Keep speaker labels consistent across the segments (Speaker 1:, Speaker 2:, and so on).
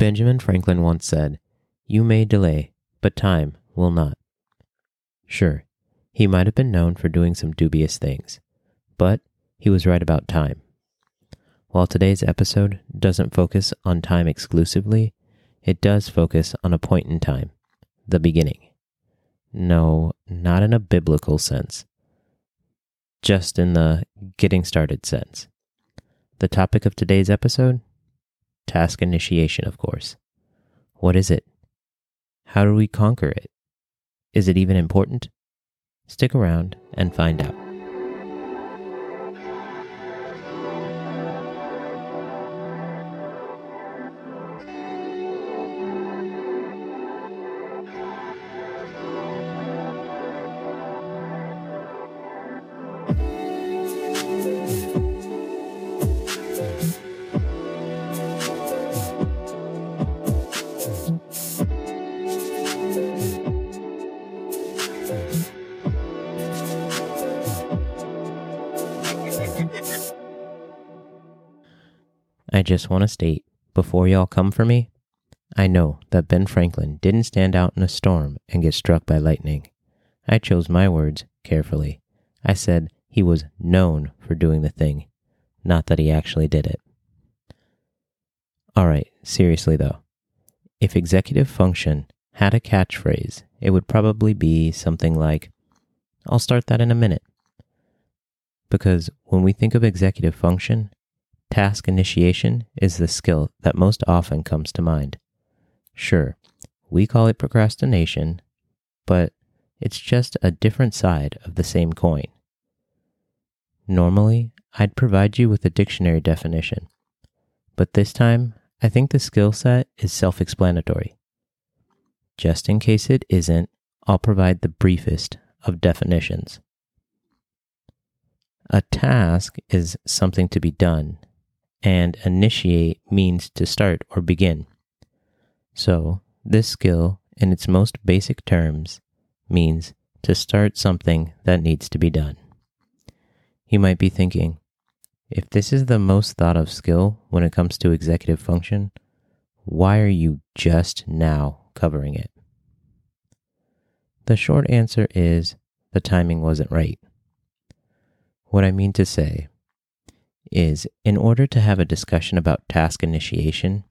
Speaker 1: Benjamin Franklin once said, You may delay, but time will not. Sure, he might have been known for doing some dubious things, but he was right about time. While today's episode doesn't focus on time exclusively, it does focus on a point in time, the beginning. No, not in a biblical sense, just in the getting started sense. The topic of today's episode? Task initiation, of course. What is it? How do we conquer it? Is it even important? Stick around and find out. I just want to state, before y'all come for me, I know that Ben Franklin didn't stand out in a storm and get struck by lightning. I chose my words carefully. I said he was known for doing the thing, not that he actually did it. Alright, seriously though. If executive function had a catchphrase, it would probably be something like, I'll start that in a minute. Because when we think of executive function, Task initiation is the skill that most often comes to mind. Sure, we call it procrastination, but it's just a different side of the same coin. Normally, I'd provide you with a dictionary definition, but this time, I think the skill set is self explanatory. Just in case it isn't, I'll provide the briefest of definitions. A task is something to be done and initiate means to start or begin. So, this skill, in its most basic terms, means to start something that needs to be done. You might be thinking, if this is the most thought of skill when it comes to executive function, why are you just now covering it? The short answer is the timing wasn't right. What I mean to say is in order to have a discussion about task initiation,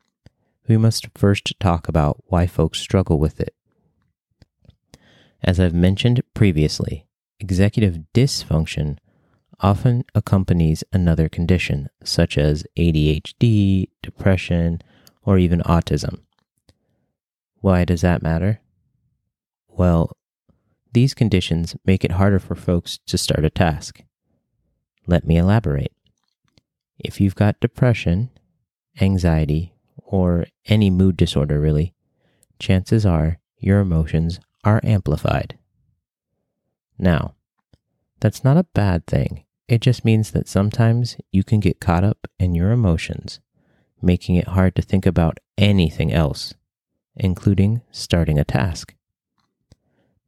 Speaker 1: we must first talk about why folks struggle with it. As I've mentioned previously, executive dysfunction often accompanies another condition, such as ADHD, depression, or even autism. Why does that matter? Well, these conditions make it harder for folks to start a task. Let me elaborate. If you've got depression, anxiety, or any mood disorder, really, chances are your emotions are amplified. Now, that's not a bad thing. It just means that sometimes you can get caught up in your emotions, making it hard to think about anything else, including starting a task.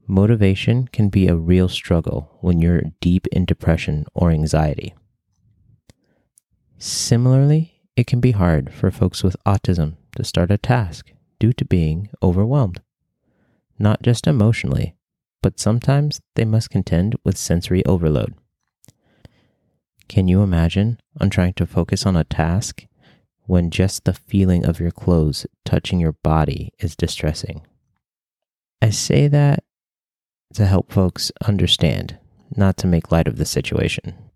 Speaker 1: Motivation can be a real struggle when you're deep in depression or anxiety. Similarly, it can be hard for folks with autism to start a task due to being overwhelmed. Not just emotionally, but sometimes they must contend with sensory overload. Can you imagine on trying to focus on a task when just the feeling of your clothes touching your body is distressing? I say that to help folks understand, not to make light of the situation.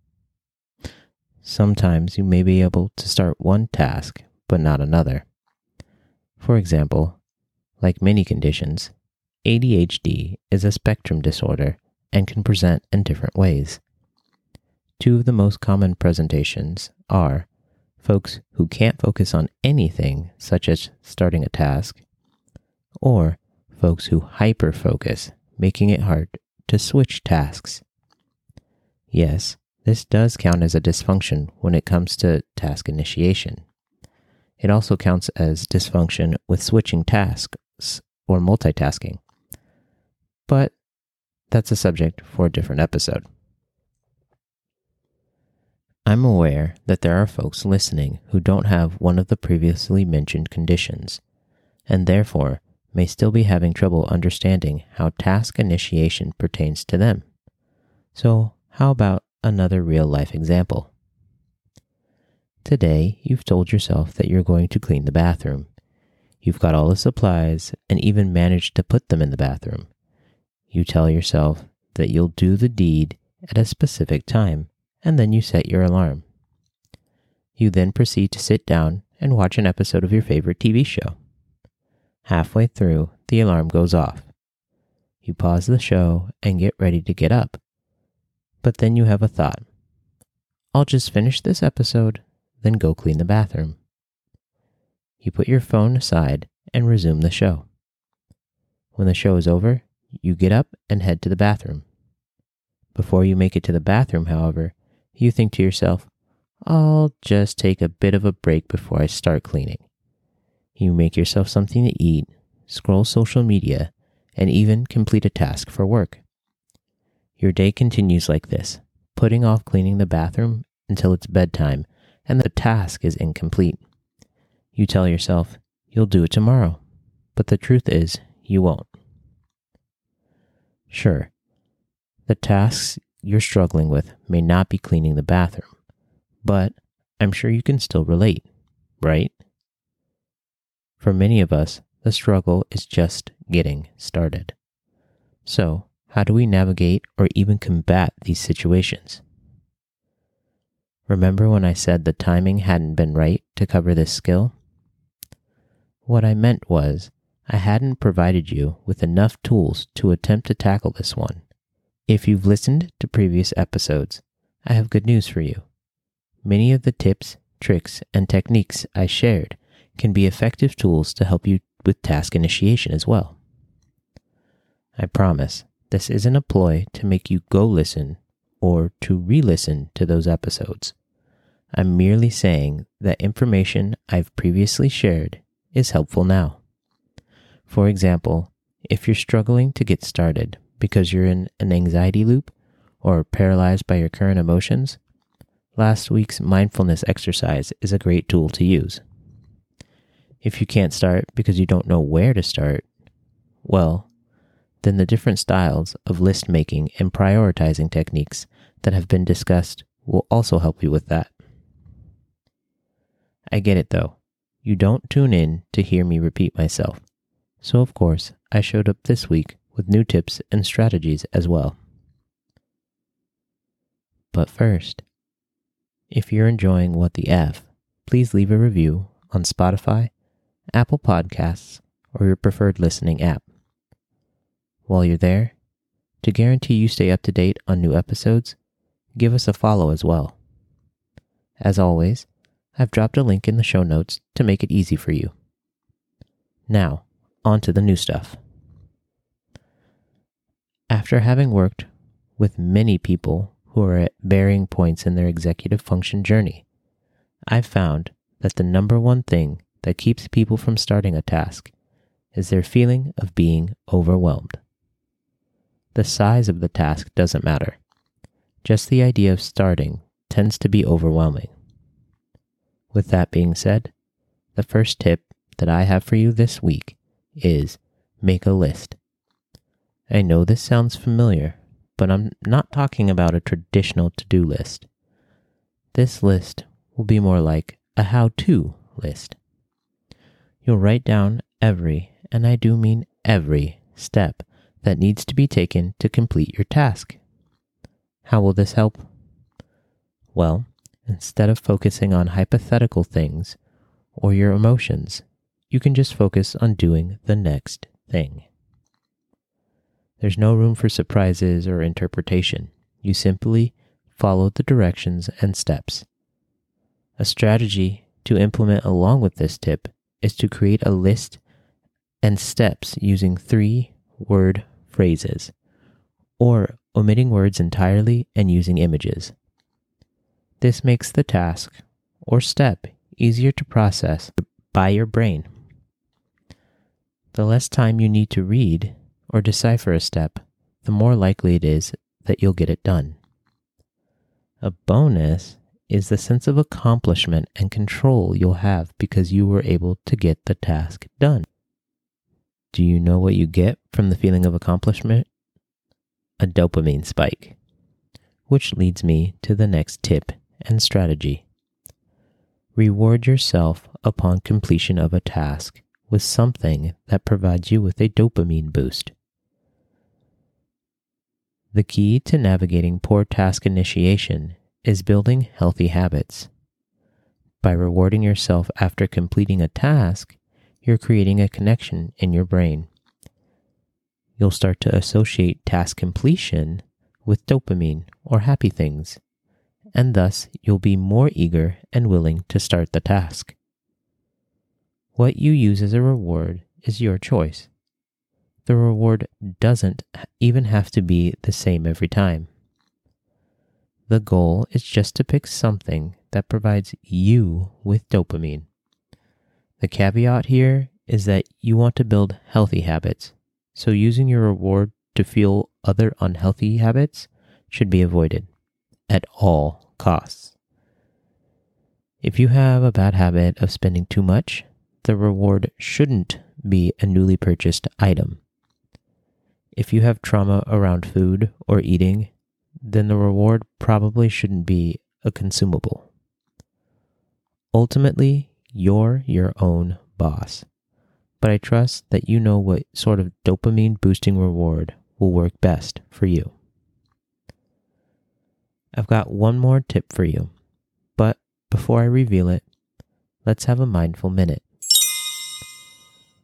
Speaker 1: Sometimes you may be able to start one task, but not another. For example, like many conditions, ADHD is a spectrum disorder and can present in different ways. Two of the most common presentations are folks who can't focus on anything, such as starting a task, or folks who hyperfocus, making it hard to switch tasks. Yes, this does count as a dysfunction when it comes to task initiation. It also counts as dysfunction with switching tasks or multitasking. But that's a subject for a different episode. I'm aware that there are folks listening who don't have one of the previously mentioned conditions, and therefore may still be having trouble understanding how task initiation pertains to them. So, how about another real life example? Today, you've told yourself that you're going to clean the bathroom. You've got all the supplies and even managed to put them in the bathroom. You tell yourself that you'll do the deed at a specific time, and then you set your alarm. You then proceed to sit down and watch an episode of your favorite TV show. Halfway through, the alarm goes off. You pause the show and get ready to get up. But then you have a thought I'll just finish this episode, then go clean the bathroom. You put your phone aside and resume the show. When the show is over, you get up and head to the bathroom. Before you make it to the bathroom, however, you think to yourself, I'll just take a bit of a break before I start cleaning. You make yourself something to eat, scroll social media, and even complete a task for work. Your day continues like this, putting off cleaning the bathroom until it's bedtime and the task is incomplete. You tell yourself you'll do it tomorrow, but the truth is you won't. Sure, the tasks you're struggling with may not be cleaning the bathroom, but I'm sure you can still relate, right? For many of us, the struggle is just getting started. So, how do we navigate or even combat these situations? Remember when I said the timing hadn't been right to cover this skill? What I meant was, I hadn't provided you with enough tools to attempt to tackle this one. If you've listened to previous episodes, I have good news for you. Many of the tips, tricks, and techniques I shared can be effective tools to help you with task initiation as well. I promise this isn't a ploy to make you go listen or to re listen to those episodes. I'm merely saying that information I've previously shared is helpful now. For example, if you're struggling to get started because you're in an anxiety loop or paralyzed by your current emotions, last week's mindfulness exercise is a great tool to use. If you can't start because you don't know where to start, well, then the different styles of list making and prioritizing techniques that have been discussed will also help you with that. I get it though. You don't tune in to hear me repeat myself. So, of course, I showed up this week with new tips and strategies as well. But first, if you're enjoying What the EF, please leave a review on Spotify Apple Podcasts, or your preferred listening app. While you're there, to guarantee you stay up to date on new episodes, give us a follow as well. As always, I've dropped a link in the show notes to make it easy for you. Now, on to the new stuff. After having worked with many people who are at varying points in their executive function journey, I've found that the number one thing that keeps people from starting a task is their feeling of being overwhelmed. The size of the task doesn't matter. Just the idea of starting tends to be overwhelming. With that being said, the first tip that I have for you this week is make a list. I know this sounds familiar, but I'm not talking about a traditional to do list. This list will be more like a how to list. You'll write down every, and I do mean every, step that needs to be taken to complete your task. How will this help? Well, instead of focusing on hypothetical things or your emotions, you can just focus on doing the next thing. There's no room for surprises or interpretation. You simply follow the directions and steps. A strategy to implement along with this tip is to create a list and steps using three word phrases, or omitting words entirely and using images. This makes the task or step easier to process by your brain. The less time you need to read or decipher a step, the more likely it is that you'll get it done. A bonus is the sense of accomplishment and control you'll have because you were able to get the task done. Do you know what you get from the feeling of accomplishment? A dopamine spike. Which leads me to the next tip and strategy. Reward yourself upon completion of a task with something that provides you with a dopamine boost. The key to navigating poor task initiation is building healthy habits. By rewarding yourself after completing a task, you're creating a connection in your brain. You'll start to associate task completion with dopamine or happy things, and thus you'll be more eager and willing to start the task. What you use as a reward is your choice the reward doesn't even have to be the same every time. The goal is just to pick something that provides you with dopamine. The caveat here is that you want to build healthy habits, so using your reward to fuel other unhealthy habits should be avoided at all costs. If you have a bad habit of spending too much, the reward shouldn't be a newly purchased item. If you have trauma around food or eating, then the reward probably shouldn't be a consumable. Ultimately, you're your own boss, but I trust that you know what sort of dopamine boosting reward will work best for you. I've got one more tip for you, but before I reveal it, let's have a mindful minute.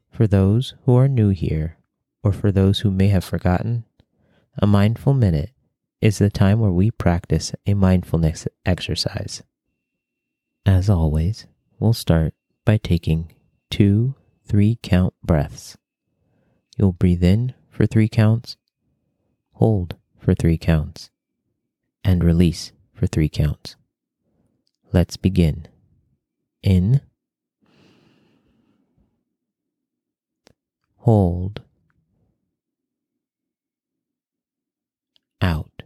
Speaker 1: For those who are new here, or for those who may have forgotten, a mindful minute is the time where we practice a mindfulness exercise. As always, we'll start by taking two three count breaths. You'll breathe in for three counts, hold for three counts, and release for three counts. Let's begin. In, hold, out.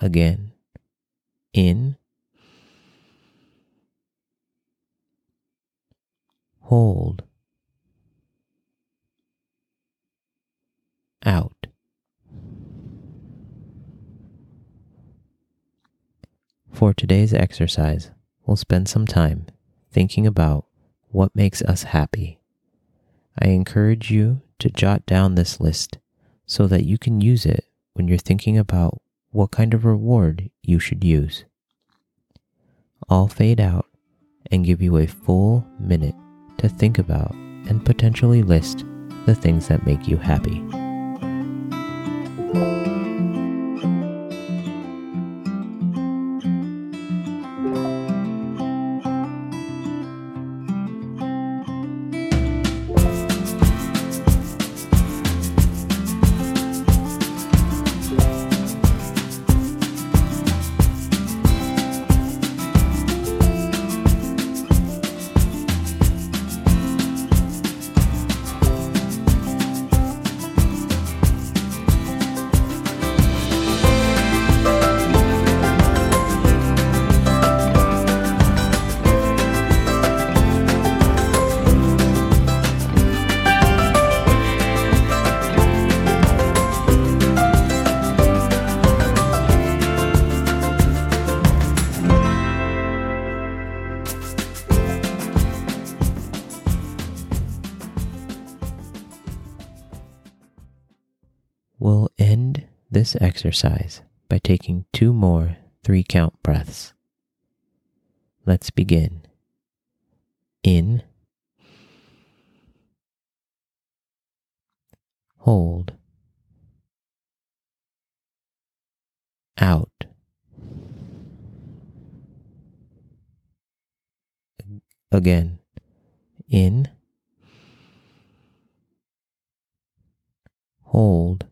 Speaker 1: Again, in, hold, out. For today's exercise, we'll spend some time thinking about what makes us happy. I encourage you to jot down this list so that you can use it when you're thinking about what kind of reward you should use. I'll fade out and give you a full minute to think about and potentially list the things that make you happy. This exercise by taking two more three count breaths. Let's begin. In, hold, out. Again, in, hold,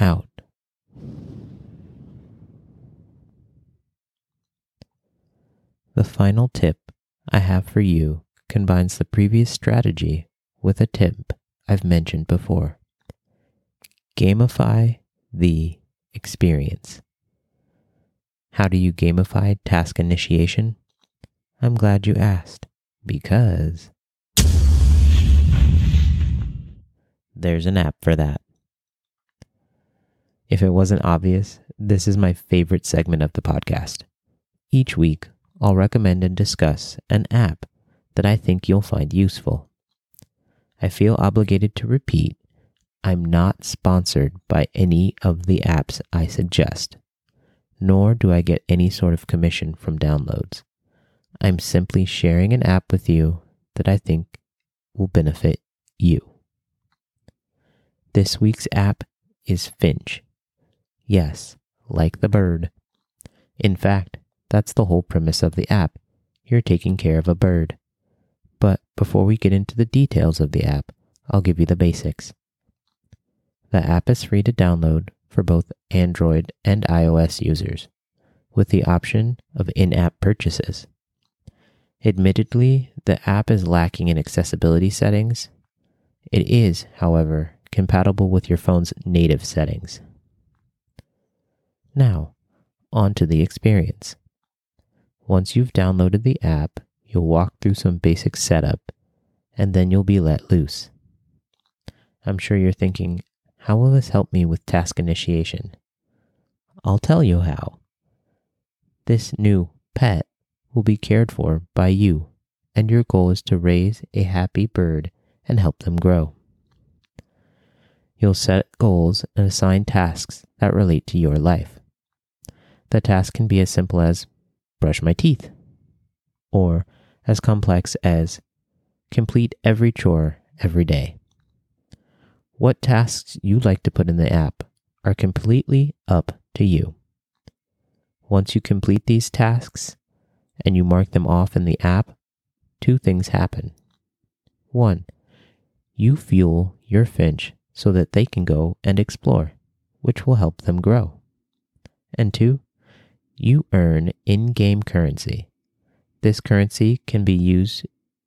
Speaker 1: out. The final tip I have for you combines the previous strategy with a tip I've mentioned before. Gamify the experience. How do you gamify task initiation? I'm glad you asked because there's an app for that. If it wasn't obvious, this is my favorite segment of the podcast. Each week, I'll recommend and discuss an app that I think you'll find useful. I feel obligated to repeat I'm not sponsored by any of the apps I suggest, nor do I get any sort of commission from downloads. I'm simply sharing an app with you that I think will benefit you. This week's app is Finch. Yes, like the bird. In fact, that's the whole premise of the app. You're taking care of a bird. But before we get into the details of the app, I'll give you the basics. The app is free to download for both Android and iOS users, with the option of in app purchases. Admittedly, the app is lacking in accessibility settings. It is, however, compatible with your phone's native settings. Now, on to the experience. Once you've downloaded the app, you'll walk through some basic setup and then you'll be let loose. I'm sure you're thinking, how will this help me with task initiation? I'll tell you how. This new pet will be cared for by you, and your goal is to raise a happy bird and help them grow. You'll set goals and assign tasks that relate to your life. The task can be as simple as brush my teeth, or as complex as complete every chore every day. What tasks you'd like to put in the app are completely up to you. Once you complete these tasks and you mark them off in the app, two things happen. One, you fuel your finch so that they can go and explore, which will help them grow. And two, you earn in game currency. This currency can be used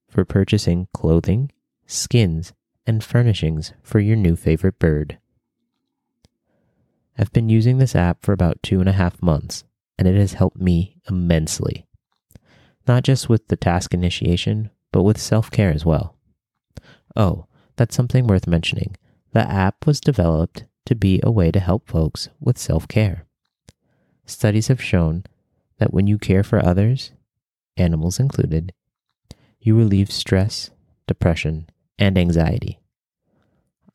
Speaker 1: for purchasing clothing, skins, and furnishings for your new favorite bird. I've been using this app for about two and a half months, and it has helped me immensely. Not just with the task initiation, but with self care as well. Oh, that's something worth mentioning. The app was developed to be a way to help folks with self care. Studies have shown that when you care for others, animals included, you relieve stress, depression, and anxiety.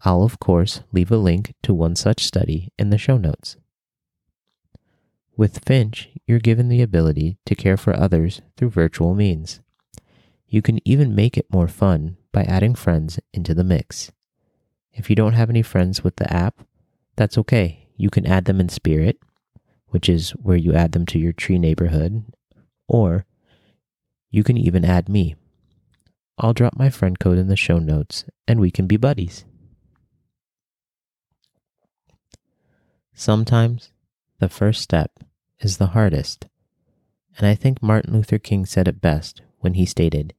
Speaker 1: I'll, of course, leave a link to one such study in the show notes. With Finch, you're given the ability to care for others through virtual means. You can even make it more fun by adding friends into the mix. If you don't have any friends with the app, that's okay. You can add them in spirit, which is where you add them to your tree neighborhood, or you can even add me. I'll drop my friend code in the show notes and we can be buddies. Sometimes the first step is the hardest, and I think Martin Luther King said it best when he stated,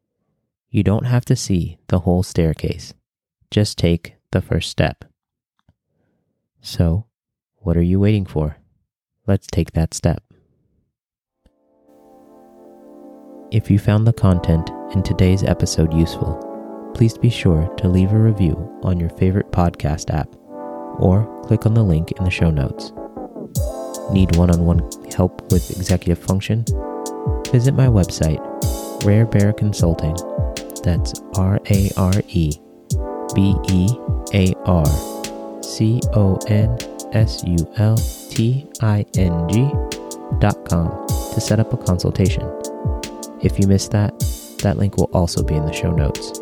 Speaker 1: You don't have to see the whole staircase, just take the first step. So, what are you waiting for? Let's take that step. If you found the content in today's episode useful, please be sure to leave a review on your favorite podcast app or click on the link in the show notes. Need one on one help with executive function? Visit my website, Rare Bear Consulting. That's R A R E B E A R C O N S U L T I N G dot com to set up a consultation. If you missed that, that link will also be in the show notes.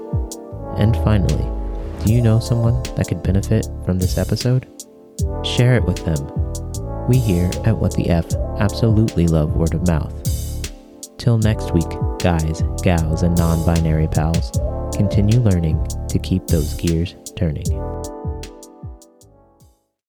Speaker 1: And finally, do you know someone that could benefit from this episode? Share it with them. We here at What the EF absolutely love word of mouth. Till next week, guys, gals, and non binary pals, continue learning to keep those gears turning.